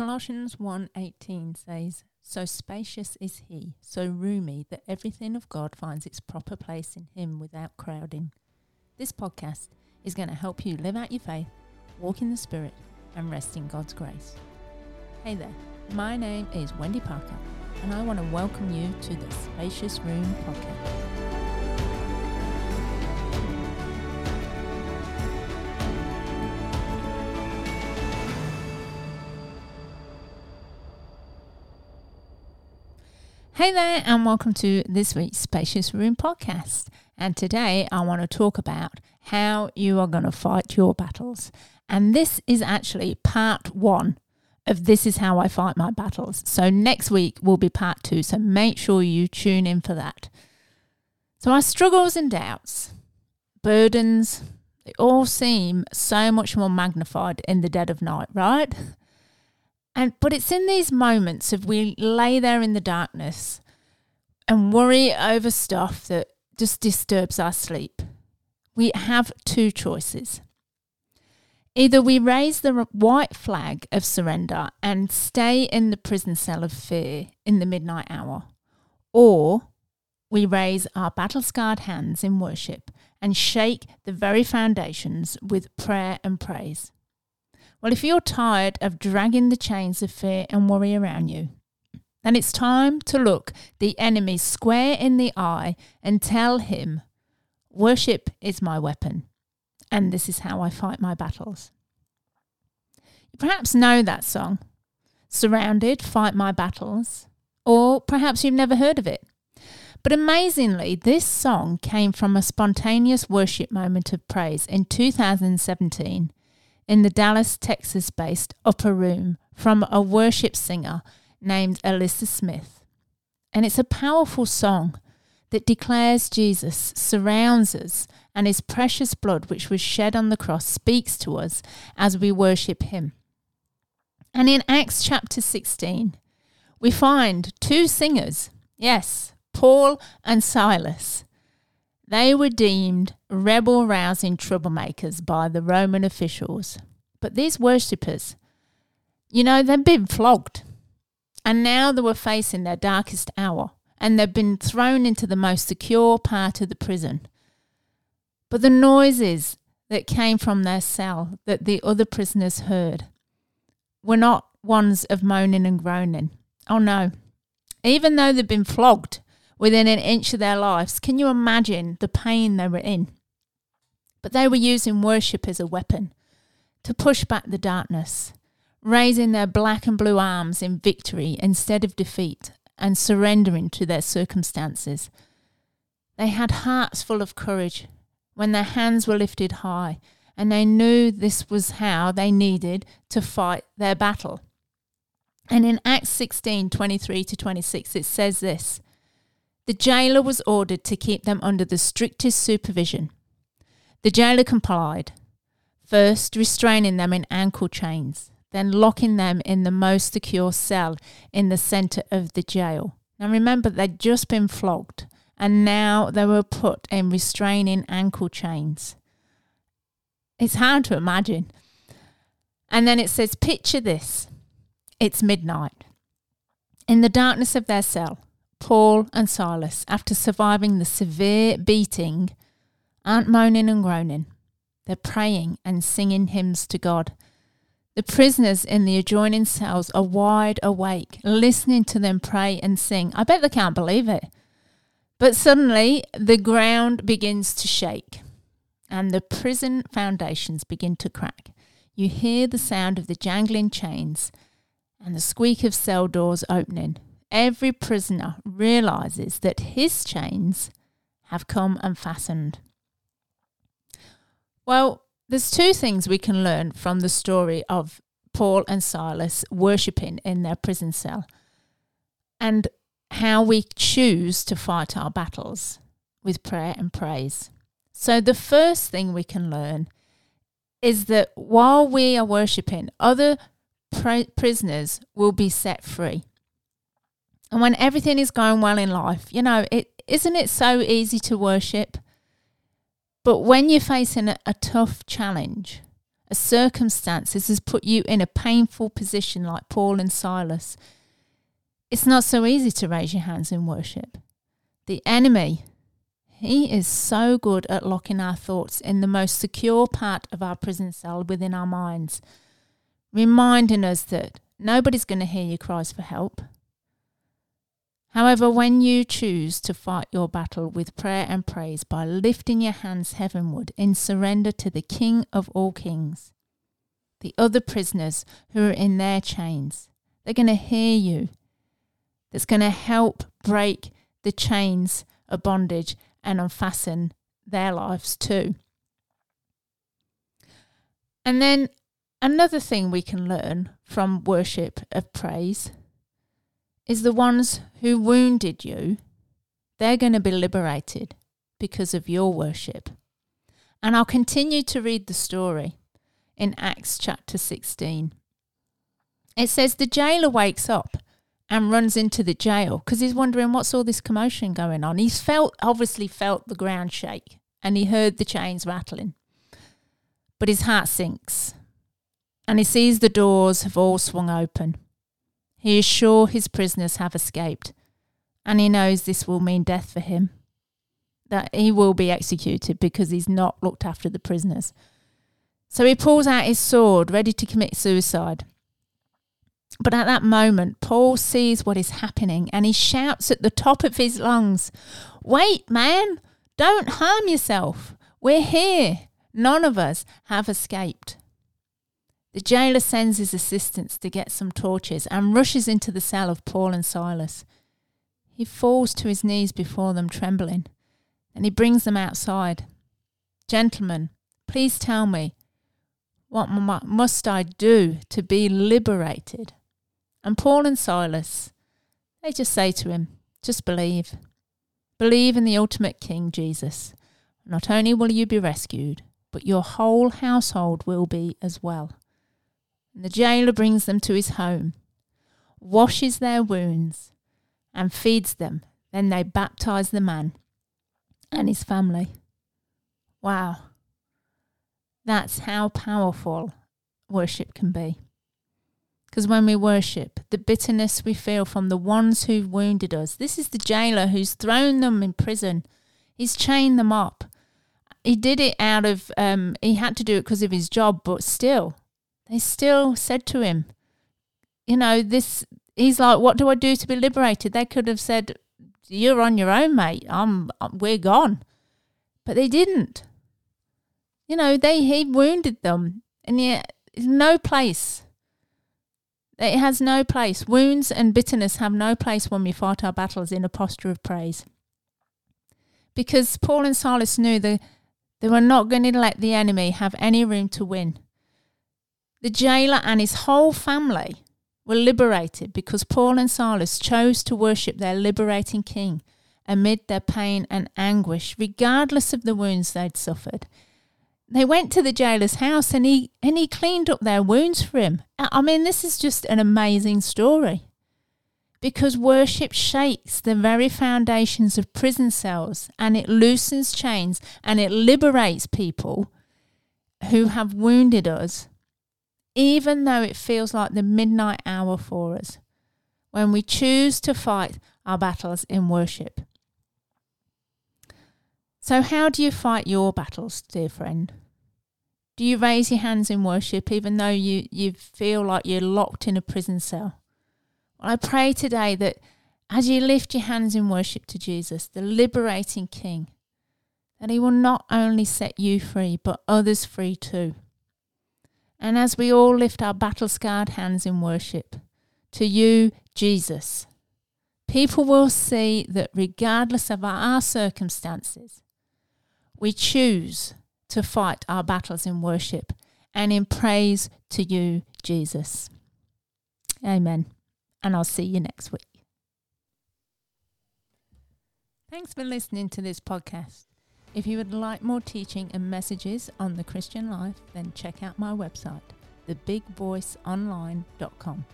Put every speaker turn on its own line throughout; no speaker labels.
Colossians 1:18 says, "So spacious is he, so roomy that everything of God finds its proper place in him without crowding." This podcast is going to help you live out your faith, walk in the spirit, and rest in God's grace. Hey there. My name is Wendy Parker, and I want to welcome you to the Spacious Room podcast. Hey there, and welcome to this week's Spacious Room podcast. And today I want to talk about how you are going to fight your battles. And this is actually part one of This Is How I Fight My Battles. So next week will be part two. So make sure you tune in for that. So our struggles and doubts, burdens, they all seem so much more magnified in the dead of night, right? And but it's in these moments of we lay there in the darkness and worry over stuff that just disturbs our sleep. We have two choices. Either we raise the white flag of surrender and stay in the prison cell of fear in the midnight hour, or we raise our battle scarred hands in worship and shake the very foundations with prayer and praise. Well, if you're tired of dragging the chains of fear and worry around you, then it's time to look the enemy square in the eye and tell him, Worship is my weapon, and this is how I fight my battles. You perhaps know that song, Surrounded, Fight My Battles, or perhaps you've never heard of it. But amazingly, this song came from a spontaneous worship moment of praise in 2017 in the Dallas, Texas based Upper Room from a worship singer named Elyssa Smith. And it's a powerful song that declares Jesus surrounds us and his precious blood, which was shed on the cross, speaks to us as we worship him. And in Acts chapter 16, we find two singers, yes, Paul and Silas. They were deemed rebel rousing troublemakers by the Roman officials. But these worshippers, you know, they've been flogged. And now they were facing their darkest hour, and they've been thrown into the most secure part of the prison. But the noises that came from their cell that the other prisoners heard were not ones of moaning and groaning. Oh no. Even though they'd been flogged within an inch of their lives, can you imagine the pain they were in? But they were using worship as a weapon to push back the darkness, raising their black and blue arms in victory instead of defeat and surrendering to their circumstances. They had hearts full of courage when their hands were lifted high, and they knew this was how they needed to fight their battle. And in Acts 16 23 to 26, it says this The jailer was ordered to keep them under the strictest supervision. The jailer complied, first restraining them in ankle chains, then locking them in the most secure cell in the centre of the jail. Now remember, they'd just been flogged, and now they were put in restraining ankle chains. It's hard to imagine. And then it says, Picture this it's midnight. In the darkness of their cell, Paul and Silas, after surviving the severe beating, aren't moaning and groaning. They're praying and singing hymns to God. The prisoners in the adjoining cells are wide awake, listening to them pray and sing. I bet they can't believe it. But suddenly, the ground begins to shake and the prison foundations begin to crack. You hear the sound of the jangling chains and the squeak of cell doors opening. Every prisoner realizes that his chains have come unfastened. Well, there's two things we can learn from the story of Paul and Silas worshipping in their prison cell and how we choose to fight our battles with prayer and praise. So, the first thing we can learn is that while we are worshipping, other prisoners will be set free. And when everything is going well in life, you know, it isn't it so easy to worship? But when you're facing a, a tough challenge, a circumstance that has put you in a painful position like Paul and Silas, it's not so easy to raise your hands in worship. The enemy, he is so good at locking our thoughts in the most secure part of our prison cell within our minds, reminding us that nobody's going to hear your cries for help. However, when you choose to fight your battle with prayer and praise by lifting your hands heavenward in surrender to the King of all kings, the other prisoners who are in their chains, they're going to hear you. That's going to help break the chains of bondage and unfasten their lives too. And then another thing we can learn from worship of praise is the ones who wounded you, they're going to be liberated because of your worship. And I'll continue to read the story in Acts chapter 16. It says the jailer wakes up and runs into the jail because he's wondering what's all this commotion going on. He's felt obviously felt the ground shake and he heard the chains rattling. But his heart sinks and he sees the doors have all swung open he is sure his prisoners have escaped, and he knows this will mean death for him. That he will be executed because he's not looked after the prisoners. So he pulls out his sword, ready to commit suicide. But at that moment, Paul sees what is happening and he shouts at the top of his lungs, Wait, man, don't harm yourself. We're here. None of us have escaped. The jailer sends his assistants to get some torches and rushes into the cell of Paul and Silas. He falls to his knees before them, trembling, and he brings them outside. Gentlemen, please tell me, what must I do to be liberated? And Paul and Silas, they just say to him, just believe. Believe in the ultimate King, Jesus. Not only will you be rescued, but your whole household will be as well. And the jailer brings them to his home, washes their wounds, and feeds them. Then they baptize the man and his family. Wow. That's how powerful worship can be. Because when we worship, the bitterness we feel from the ones who've wounded us, this is the jailer who's thrown them in prison. He's chained them up. He did it out of, um, he had to do it because of his job, but still, they still said to him, you know, this, he's like, what do I do to be liberated? They could have said, you're on your own, mate. I'm, we're gone. But they didn't. You know, they, he wounded them and yet no place. It has no place. Wounds and bitterness have no place when we fight our battles in a posture of praise. Because Paul and Silas knew that they were not going to let the enemy have any room to win. The jailer and his whole family were liberated because Paul and Silas chose to worship their liberating king amid their pain and anguish, regardless of the wounds they'd suffered. They went to the jailer's house and he and he cleaned up their wounds for him. I mean, this is just an amazing story. Because worship shakes the very foundations of prison cells and it loosens chains and it liberates people who have wounded us even though it feels like the midnight hour for us, when we choose to fight our battles in worship. So, how do you fight your battles, dear friend? Do you raise your hands in worship even though you, you feel like you're locked in a prison cell? Well, I pray today that as you lift your hands in worship to Jesus, the liberating King, that He will not only set you free, but others free too. And as we all lift our battle scarred hands in worship to you, Jesus, people will see that regardless of our circumstances, we choose to fight our battles in worship and in praise to you, Jesus. Amen. And I'll see you next week. Thanks for listening to this podcast. If you would like more teaching and messages on the Christian life, then check out my website, thebigvoiceonline.com.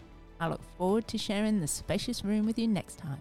I look forward to sharing the spacious room with you next time.